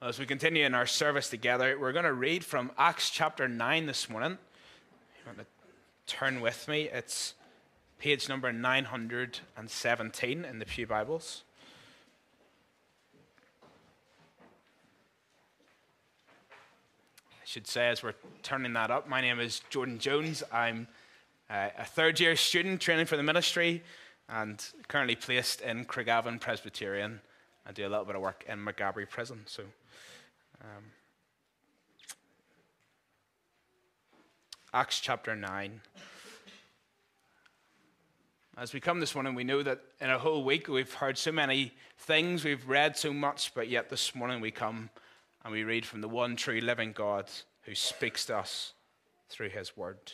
As we continue in our service together, we're going to read from Acts chapter 9 this morning. You want to turn with me? It's page number 917 in the Pew Bibles. I should say, as we're turning that up, my name is Jordan Jones. I'm uh, a third year student training for the ministry and currently placed in Craigavon Presbyterian. I do a little bit of work in Maghaberry Prison. So um, Acts chapter 9. As we come this morning, we know that in a whole week we've heard so many things, we've read so much, but yet this morning we come and we read from the one true living God who speaks to us through his word.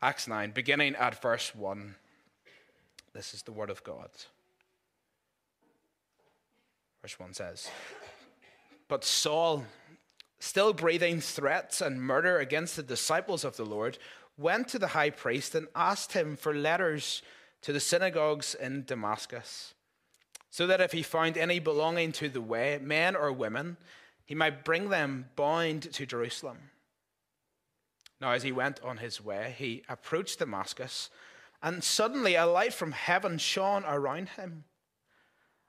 Acts 9, beginning at verse 1. This is the word of God. Verse 1 says, but Saul, still breathing threats and murder against the disciples of the Lord, went to the high priest and asked him for letters to the synagogues in Damascus, so that if he found any belonging to the way, men or women, he might bring them bound to Jerusalem. Now, as he went on his way, he approached Damascus, and suddenly a light from heaven shone around him.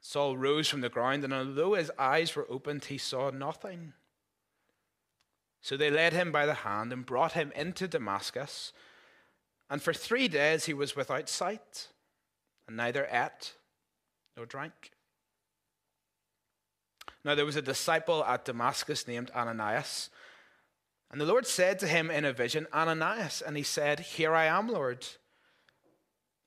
Saul rose from the ground, and although his eyes were opened, he saw nothing. So they led him by the hand and brought him into Damascus. And for three days he was without sight, and neither ate nor drank. Now there was a disciple at Damascus named Ananias. And the Lord said to him in a vision, Ananias. And he said, Here I am, Lord.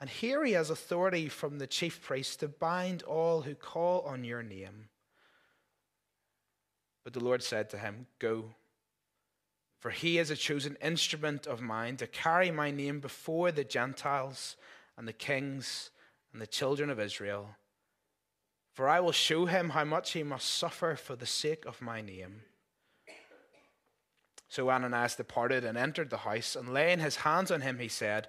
And here he has authority from the chief priest to bind all who call on your name. But the Lord said to him, Go, for he is a chosen instrument of mine to carry my name before the Gentiles and the kings and the children of Israel. For I will show him how much he must suffer for the sake of my name. So Ananias departed and entered the house, and laying his hands on him, he said,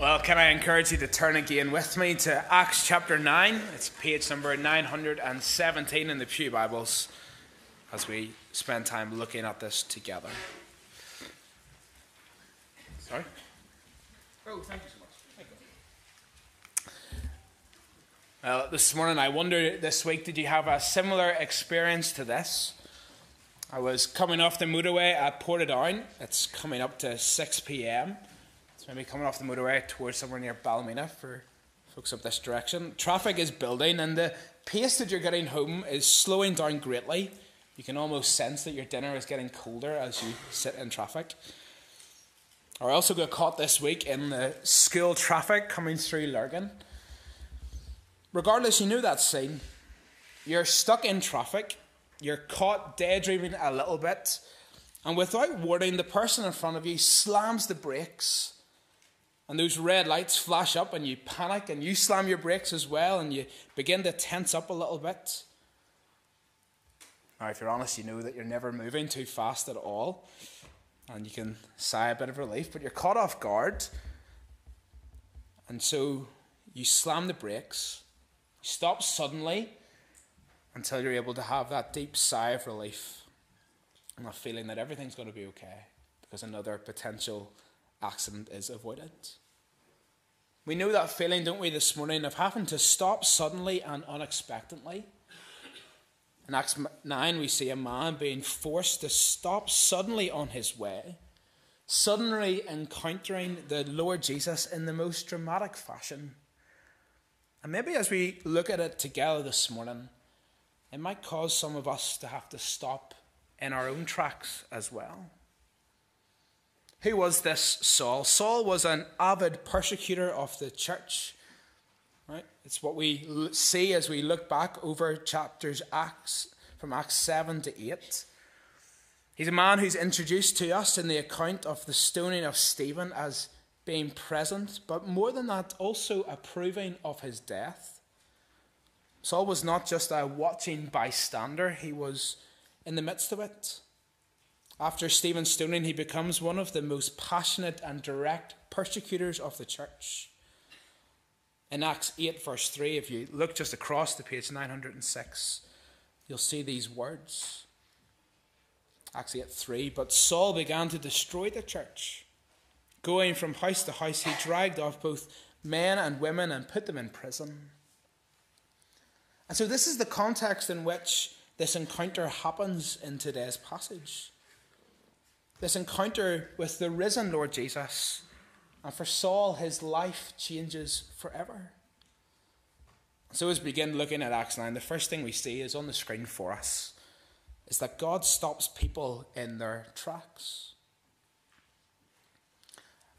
Well, can I encourage you to turn again with me to Acts chapter 9? It's page number 917 in the Pew Bibles as we spend time looking at this together. Sorry? Oh, thank you so much. Thank you. Well, this morning I wondered this week, did you have a similar experience to this? I was coming off the motorway at Portadown. It's coming up to 6 p.m maybe coming off the motorway towards somewhere near Ballymena for folks up this direction. Traffic is building, and the pace that you're getting home is slowing down greatly. You can almost sense that your dinner is getting colder as you sit in traffic. I also got caught this week in the school traffic coming through Lurgan. Regardless, you know that scene. You're stuck in traffic, you're caught daydreaming a little bit, and without warning, the person in front of you slams the brakes and those red lights flash up and you panic and you slam your brakes as well and you begin to tense up a little bit. Now, if you're honest, you know that you're never moving too fast at all, and you can sigh a bit of relief, but you're caught off guard. And so you slam the brakes, you stop suddenly until you're able to have that deep sigh of relief and a feeling that everything's going to be okay because another potential accident is avoided. We know that feeling, don't we, this morning of having to stop suddenly and unexpectedly. In Acts 9, we see a man being forced to stop suddenly on his way, suddenly encountering the Lord Jesus in the most dramatic fashion. And maybe as we look at it together this morning, it might cause some of us to have to stop in our own tracks as well. Who was this Saul? Saul was an avid persecutor of the church. Right? It's what we see as we look back over chapters Acts from Acts 7 to 8. He's a man who's introduced to us in the account of the stoning of Stephen as being present, but more than that, also approving of his death. Saul was not just a watching bystander, he was in the midst of it. After Stephen's stoning, he becomes one of the most passionate and direct persecutors of the church. In Acts 8, verse 3, if you look just across the page 906, you'll see these words. Acts 8 3. But Saul began to destroy the church. Going from house to house, he dragged off both men and women and put them in prison. And so, this is the context in which this encounter happens in today's passage this encounter with the risen Lord Jesus. And for Saul, his life changes forever. So, as we begin looking at Acts 9, the first thing we see is on the screen for us is that God stops people in their tracks.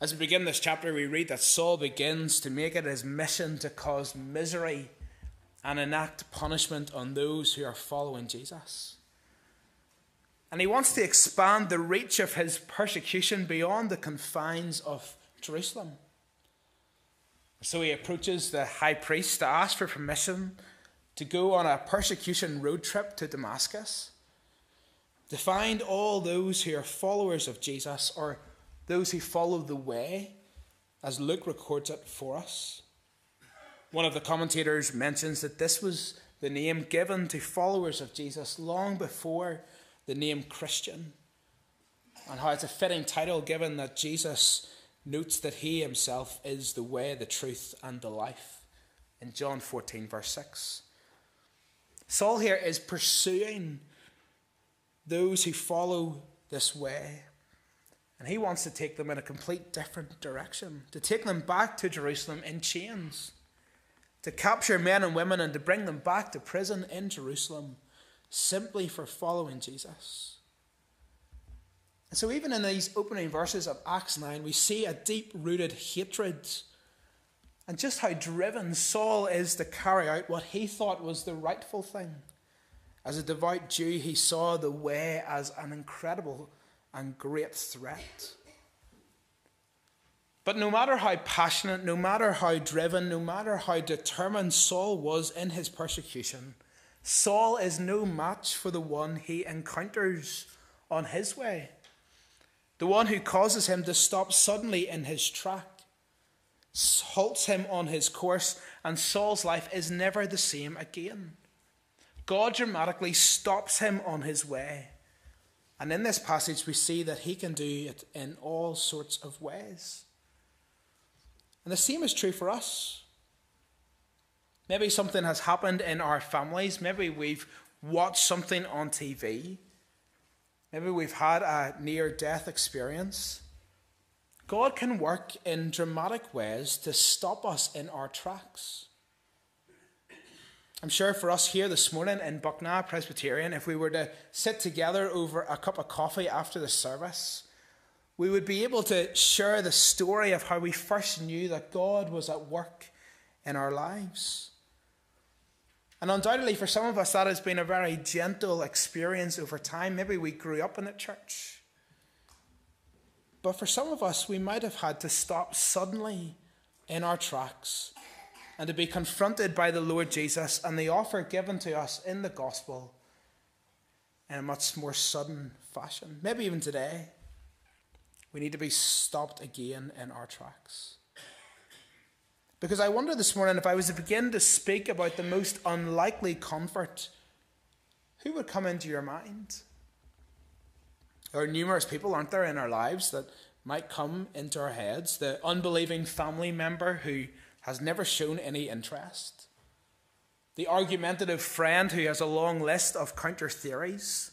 As we begin this chapter, we read that Saul begins to make it his mission to cause misery and enact punishment on those who are following Jesus. And he wants to expand the reach of his persecution beyond the confines of Jerusalem. So he approaches the high priest to ask for permission to go on a persecution road trip to Damascus, to find all those who are followers of Jesus or those who follow the way, as Luke records it for us. One of the commentators mentions that this was the name given to followers of Jesus long before the name Christian, and how it's a fitting title given that Jesus notes that he himself is the way, the truth, and the life in John 14, verse 6. Saul here is pursuing those who follow this way. And he wants to take them in a complete different direction, to take them back to Jerusalem in chains, to capture men and women and to bring them back to prison in Jerusalem simply for following Jesus. And so, even in these opening verses of Acts 9, we see a deep rooted hatred and just how driven Saul is to carry out what he thought was the rightful thing. As a devout Jew, he saw the way as an incredible and great threat. But no matter how passionate, no matter how driven, no matter how determined Saul was in his persecution, Saul is no match for the one he encounters on his way, the one who causes him to stop suddenly in his track, halts him on his course, and Saul's life is never the same again. God dramatically stops him on his way. And in this passage, we see that he can do it in all sorts of ways. And the same is true for us. Maybe something has happened in our families. Maybe we've watched something on TV. Maybe we've had a near death experience. God can work in dramatic ways to stop us in our tracks. I'm sure for us here this morning in Buckna Presbyterian, if we were to sit together over a cup of coffee after the service, we would be able to share the story of how we first knew that God was at work in our lives. And undoubtedly, for some of us, that has been a very gentle experience over time. Maybe we grew up in a church. But for some of us, we might have had to stop suddenly in our tracks and to be confronted by the Lord Jesus and the offer given to us in the gospel in a much more sudden fashion. Maybe even today, we need to be stopped again in our tracks. Because I wonder this morning if I was to begin to speak about the most unlikely comfort, who would come into your mind? There are numerous people, aren't there, in our lives that might come into our heads. The unbelieving family member who has never shown any interest. The argumentative friend who has a long list of counter theories.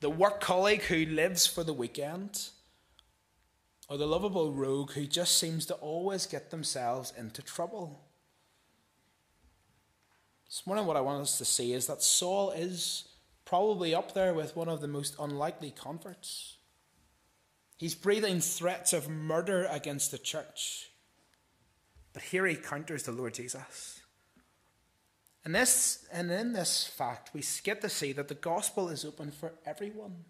The work colleague who lives for the weekend or the lovable rogue who just seems to always get themselves into trouble. This morning, what I want us to see is that Saul is probably up there with one of the most unlikely converts. He's breathing threats of murder against the church. But here he counters the Lord Jesus. And, this, and in this fact, we get to see that the gospel is open for everyone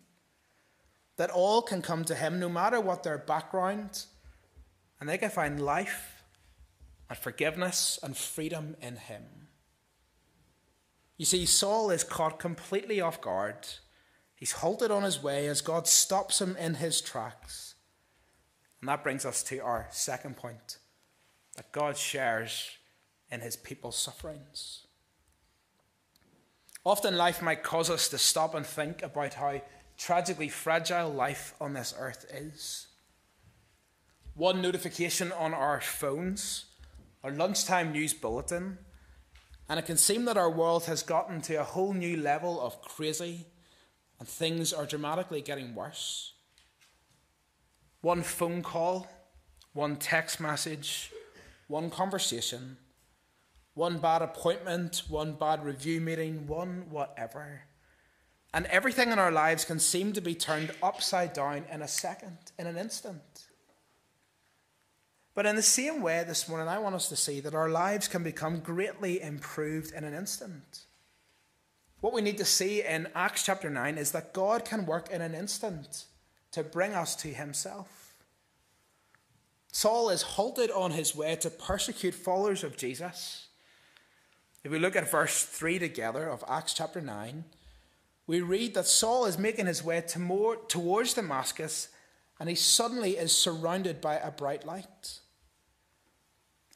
that all can come to him no matter what their background, and they can find life and forgiveness and freedom in him. You see, Saul is caught completely off guard. He's halted on his way as God stops him in his tracks. And that brings us to our second point that God shares in his people's sufferings. Often life might cause us to stop and think about how tragically fragile life on this earth is. One notification on our phones, our lunchtime news bulletin, and it can seem that our world has gotten to a whole new level of crazy and things are dramatically getting worse. One phone call, one text message, one conversation, one bad appointment, one bad review meeting, one whatever and everything in our lives can seem to be turned upside down in a second, in an instant. But in the same way, this morning, I want us to see that our lives can become greatly improved in an instant. What we need to see in Acts chapter 9 is that God can work in an instant to bring us to himself. Saul is halted on his way to persecute followers of Jesus. If we look at verse 3 together of Acts chapter 9, we read that Saul is making his way to more, towards Damascus and he suddenly is surrounded by a bright light.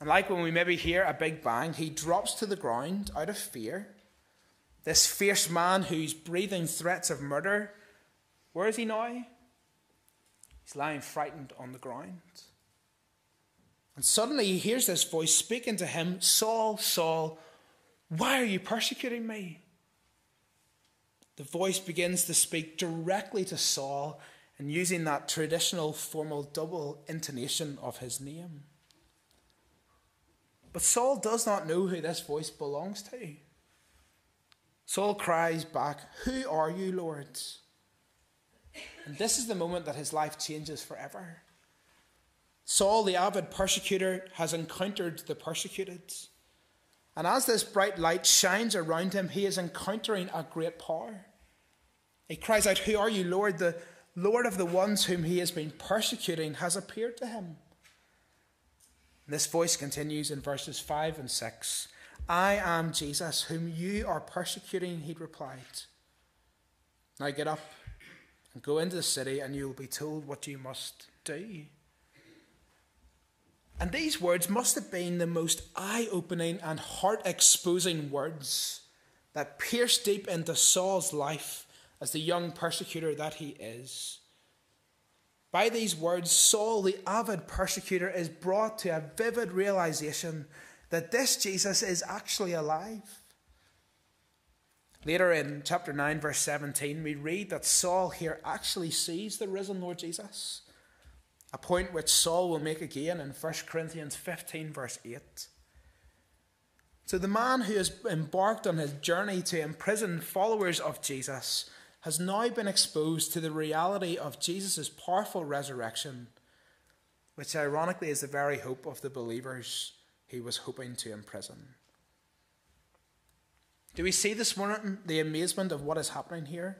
And like when we maybe hear a big bang, he drops to the ground out of fear. This fierce man who's breathing threats of murder, where is he now? He's lying frightened on the ground. And suddenly he hears this voice speaking to him Saul, Saul, why are you persecuting me? The voice begins to speak directly to Saul and using that traditional formal double intonation of his name. But Saul does not know who this voice belongs to. Saul cries back, Who are you, Lord? And this is the moment that his life changes forever. Saul, the avid persecutor, has encountered the persecuted. And as this bright light shines around him, he is encountering a great power. He cries out, Who are you, Lord? The Lord of the ones whom he has been persecuting has appeared to him. And this voice continues in verses 5 and 6. I am Jesus, whom you are persecuting, he replied. Now get up and go into the city, and you will be told what you must do. And these words must have been the most eye opening and heart exposing words that pierced deep into Saul's life as the young persecutor that he is. By these words, Saul, the avid persecutor, is brought to a vivid realization that this Jesus is actually alive. Later in chapter 9, verse 17, we read that Saul here actually sees the risen Lord Jesus, a point which Saul will make again in 1 Corinthians 15, verse 8. So the man who has embarked on his journey to imprison followers of Jesus has now been exposed to the reality of Jesus' powerful resurrection, which ironically is the very hope of the believers he was hoping to imprison. Do we see this morning the amazement of what is happening here?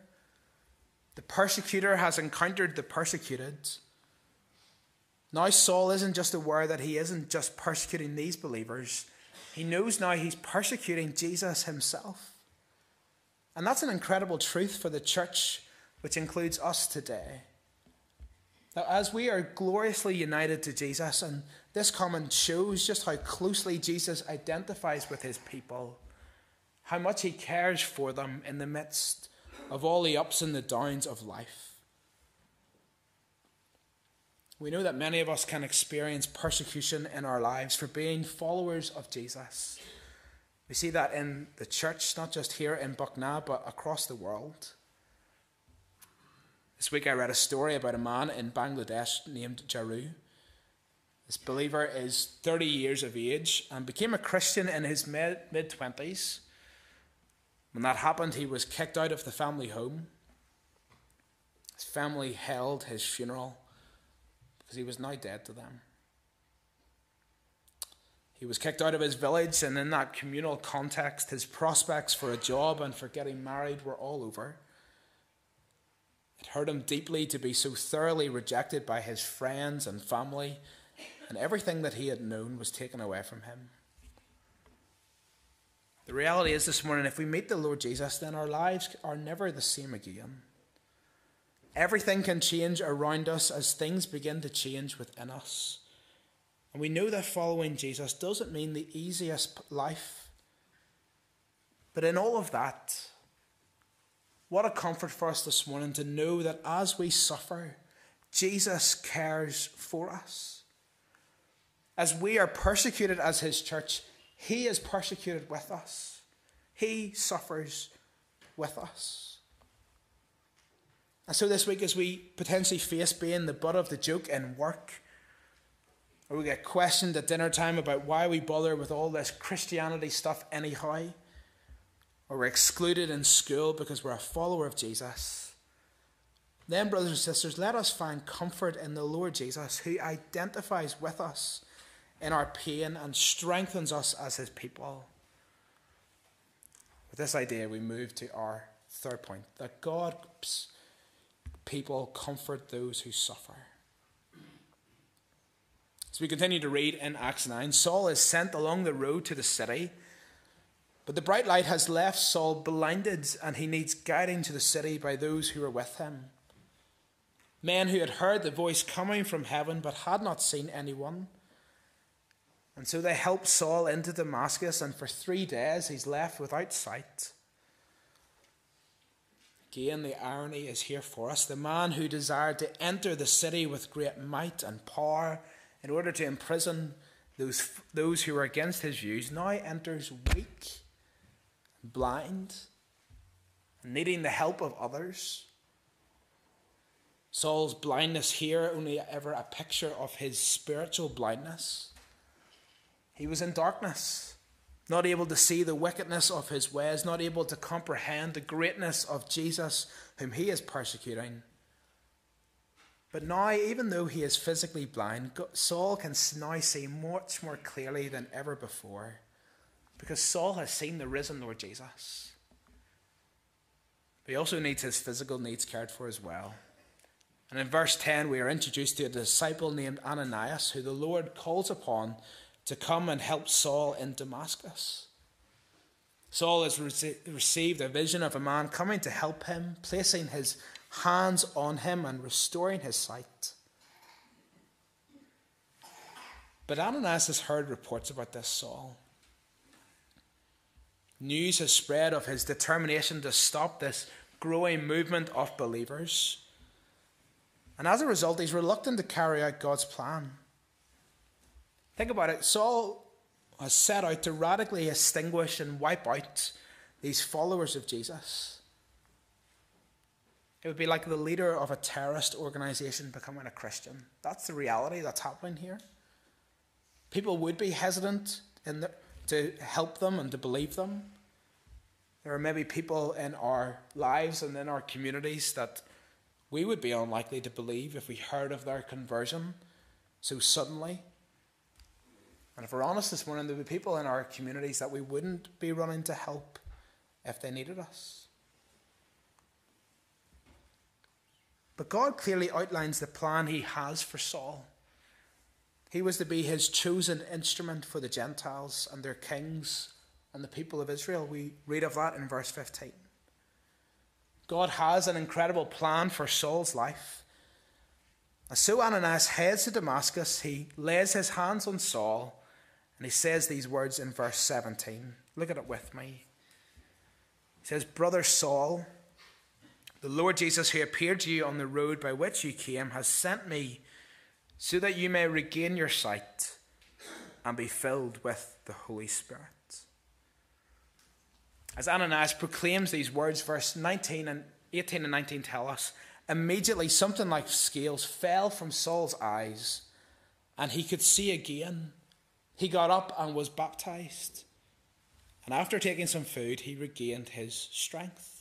The persecutor has encountered the persecuted. Now, Saul isn't just aware that he isn't just persecuting these believers, he knows now he's persecuting Jesus himself. And that's an incredible truth for the church, which includes us today. Now, as we are gloriously united to Jesus, and this comment shows just how closely Jesus identifies with his people, how much he cares for them in the midst of all the ups and the downs of life. We know that many of us can experience persecution in our lives for being followers of Jesus. We see that in the church, not just here in Buckna, but across the world. This week I read a story about a man in Bangladesh named Jaru. This believer is 30 years of age and became a Christian in his mid 20s. When that happened, he was kicked out of the family home. His family held his funeral because he was now dead to them. He was kicked out of his village, and in that communal context, his prospects for a job and for getting married were all over. It hurt him deeply to be so thoroughly rejected by his friends and family, and everything that he had known was taken away from him. The reality is this morning, if we meet the Lord Jesus, then our lives are never the same again. Everything can change around us as things begin to change within us. And we know that following Jesus doesn't mean the easiest life. But in all of that, what a comfort for us this morning to know that as we suffer, Jesus cares for us. As we are persecuted as his church, he is persecuted with us. He suffers with us. And so this week, as we potentially face being the butt of the joke in work, or we get questioned at dinner time about why we bother with all this Christianity stuff anyhow, or we're excluded in school because we're a follower of Jesus, then, brothers and sisters, let us find comfort in the Lord Jesus who identifies with us in our pain and strengthens us as his people. With this idea, we move to our third point that God's people comfort those who suffer. As we continue to read in Acts 9, Saul is sent along the road to the city, but the bright light has left Saul blinded, and he needs guiding to the city by those who are with him. Men who had heard the voice coming from heaven but had not seen anyone. And so they help Saul into Damascus, and for three days he's left without sight. Again, the irony is here for us. The man who desired to enter the city with great might and power in order to imprison those, those who are against his views, now enters weak, blind, needing the help of others. Saul's blindness here only ever a picture of his spiritual blindness. He was in darkness, not able to see the wickedness of his ways, not able to comprehend the greatness of Jesus, whom he is persecuting. But now, even though he is physically blind, Saul can now see much more clearly than ever before because Saul has seen the risen Lord Jesus. But he also needs his physical needs cared for as well. And in verse 10, we are introduced to a disciple named Ananias, who the Lord calls upon to come and help Saul in Damascus. Saul has received a vision of a man coming to help him, placing his hands on him and restoring his sight. But Ananias has heard reports about this Saul. News has spread of his determination to stop this growing movement of believers. And as a result, he's reluctant to carry out God's plan. Think about it. Saul has set out to radically extinguish and wipe out these followers of Jesus. It would be like the leader of a terrorist organization becoming a Christian. That's the reality that's happening here. People would be hesitant the, to help them and to believe them. There are maybe people in our lives and in our communities that we would be unlikely to believe if we heard of their conversion so suddenly. And if we're honest this morning, there would be people in our communities that we wouldn't be running to help if they needed us. But God clearly outlines the plan he has for Saul. He was to be his chosen instrument for the Gentiles and their kings and the people of Israel. We read of that in verse 15. God has an incredible plan for Saul's life. As so Ananias heads to Damascus. He lays his hands on Saul and he says these words in verse 17. Look at it with me. He says, Brother Saul, the Lord Jesus, who appeared to you on the road by which you came, has sent me so that you may regain your sight and be filled with the Holy Spirit. As Ananias proclaims these words, verse 19 and 18 and 19 tell us, immediately something like scales fell from Saul's eyes, and he could see again. He got up and was baptized. And after taking some food, he regained his strength.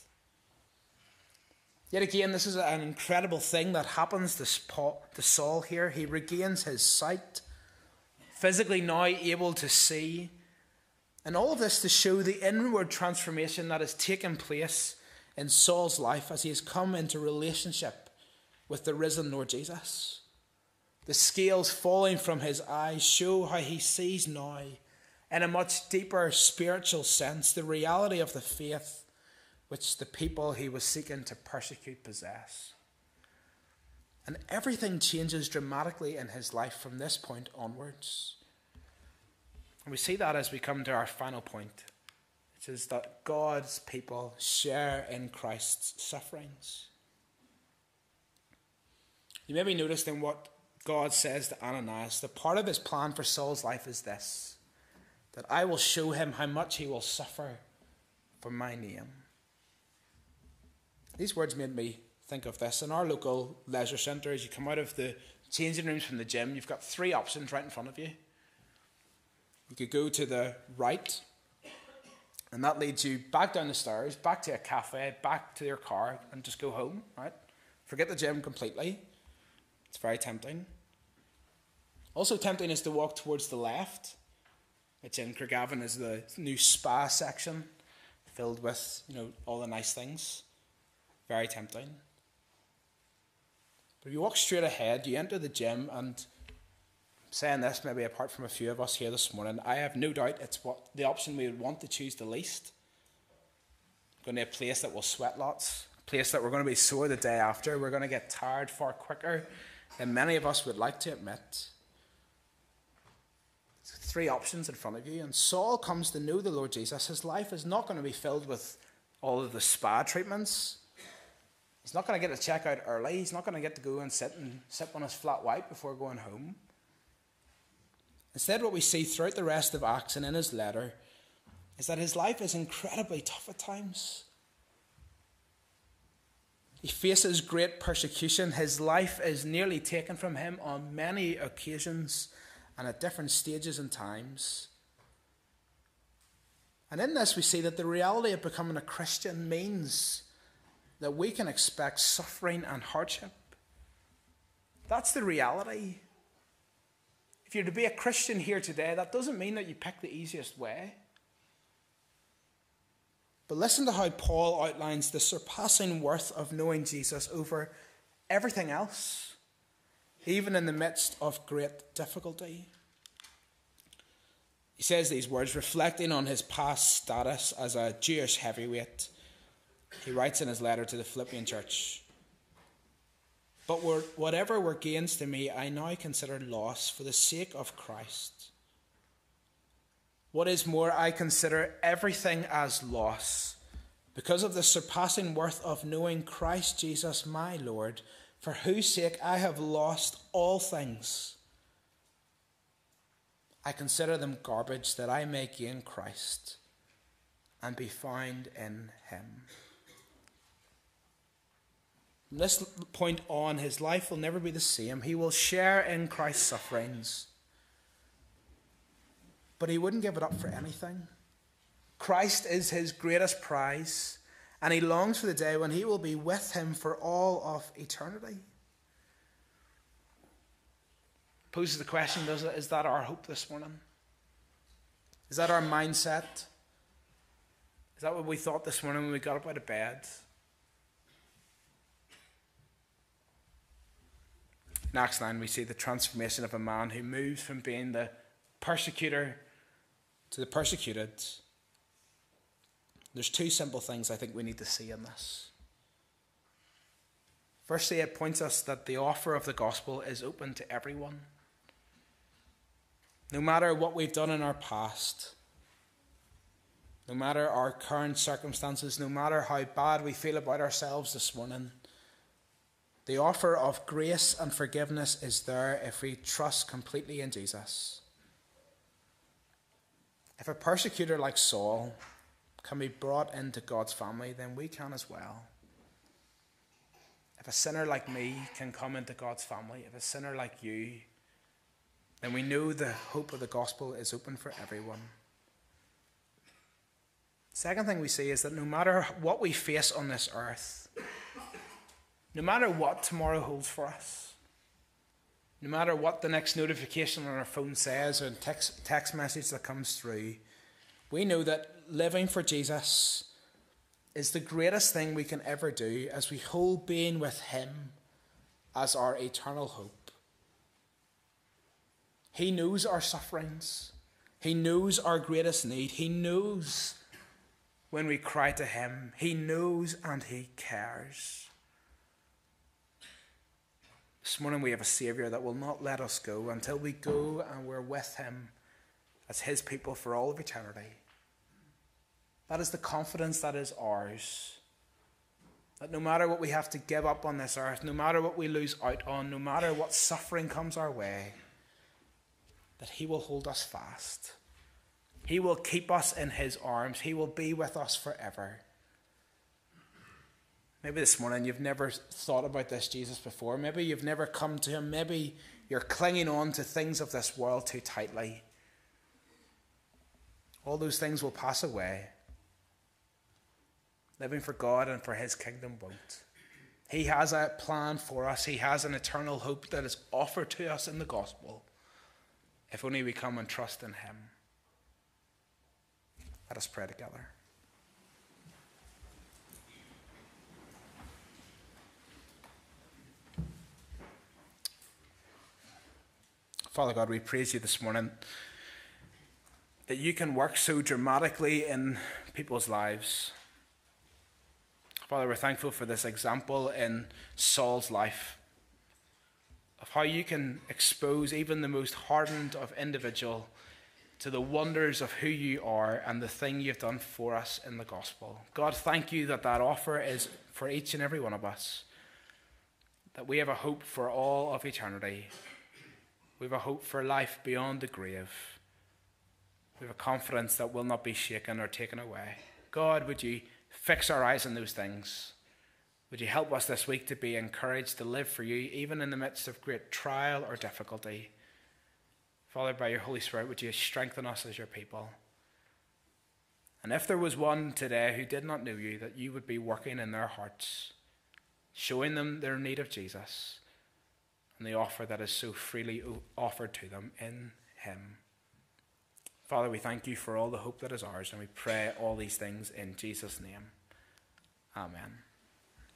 Yet again, this is an incredible thing that happens to Saul here. He regains his sight, physically now able to see. And all of this to show the inward transformation that has taken place in Saul's life as he has come into relationship with the risen Lord Jesus. The scales falling from his eyes show how he sees now, in a much deeper spiritual sense, the reality of the faith which the people he was seeking to persecute possess. And everything changes dramatically in his life from this point onwards. And we see that as we come to our final point, which is that God's people share in Christ's sufferings. You may be noticed in what God says to Ananias that part of his plan for Saul's life is this that I will show him how much he will suffer for my name. These words made me think of this. In our local leisure centre, as you come out of the changing rooms from the gym, you've got three options right in front of you. You could go to the right, and that leads you back down the stairs, back to a cafe, back to your car, and just go home, right? Forget the gym completely. It's very tempting. Also tempting is to walk towards the left, which in Craigavon is the new spa section, filled with, you know, all the nice things. Very tempting. But if you walk straight ahead, you enter the gym and saying this, maybe apart from a few of us here this morning, I have no doubt it's what the option we would want to choose the least. Going to a place that will sweat lots, a place that we're going to be sore the day after, we're going to get tired far quicker than many of us would like to admit. Three options in front of you, and Saul comes to know the Lord Jesus. His life is not going to be filled with all of the spa treatments. He's not going to get to check out early. He's not going to get to go and sit and sip on his flat white before going home. Instead, what we see throughout the rest of Acts and in his letter is that his life is incredibly tough at times. He faces great persecution. His life is nearly taken from him on many occasions and at different stages and times. And in this, we see that the reality of becoming a Christian means that we can expect suffering and hardship. That's the reality. If you're to be a Christian here today, that doesn't mean that you pick the easiest way. But listen to how Paul outlines the surpassing worth of knowing Jesus over everything else, even in the midst of great difficulty. He says these words, reflecting on his past status as a Jewish heavyweight. He writes in his letter to the Philippian church but whatever were gains to me, I now consider loss for the sake of Christ. What is more, I consider everything as loss because of the surpassing worth of knowing Christ Jesus my Lord, for whose sake I have lost all things. I consider them garbage that I may gain Christ and be found in him. From this point on, his life will never be the same. He will share in Christ's sufferings. But he wouldn't give it up for anything. Christ is his greatest prize, and he longs for the day when he will be with him for all of eternity. Poses the question, does it, is that our hope this morning? Is that our mindset? Is that what we thought this morning when we got up out of bed? Acts 9, we see the transformation of a man who moves from being the persecutor to the persecuted. There's two simple things I think we need to see in this. Firstly, it points us that the offer of the gospel is open to everyone. No matter what we've done in our past, no matter our current circumstances, no matter how bad we feel about ourselves this morning, the offer of grace and forgiveness is there if we trust completely in Jesus. If a persecutor like Saul can be brought into God's family, then we can as well. If a sinner like me can come into God's family, if a sinner like you, then we know the hope of the gospel is open for everyone. Second thing we see is that no matter what we face on this earth, no matter what tomorrow holds for us, no matter what the next notification on our phone says or text, text message that comes through, we know that living for Jesus is the greatest thing we can ever do as we hold being with Him as our eternal hope. He knows our sufferings, He knows our greatest need, He knows when we cry to Him, He knows and He cares. This morning we have a Saviour that will not let us go until we go and we're with Him as His people for all of eternity. That is the confidence that is ours. That no matter what we have to give up on this earth, no matter what we lose out on, no matter what suffering comes our way, that He will hold us fast. He will keep us in His arms. He will be with us forever. Maybe this morning you've never thought about this Jesus before. Maybe you've never come to him. Maybe you're clinging on to things of this world too tightly. All those things will pass away. Living for God and for his kingdom won't. He has a plan for us, he has an eternal hope that is offered to us in the gospel if only we come and trust in him. Let us pray together. Father God, we praise you this morning that you can work so dramatically in people's lives. Father, we're thankful for this example in Saul's life of how you can expose even the most hardened of individual to the wonders of who you are and the thing you've done for us in the gospel. God, thank you that that offer is for each and every one of us. That we have a hope for all of eternity we have a hope for life beyond the grave. We have a confidence that will not be shaken or taken away. God, would you fix our eyes on those things? Would you help us this week to be encouraged to live for you, even in the midst of great trial or difficulty? Father, by your Holy Spirit, would you strengthen us as your people? And if there was one today who did not know you, that you would be working in their hearts, showing them their need of Jesus and the offer that is so freely offered to them in Him. Father, we thank you for all the hope that is ours, and we pray all these things in Jesus' name. Amen.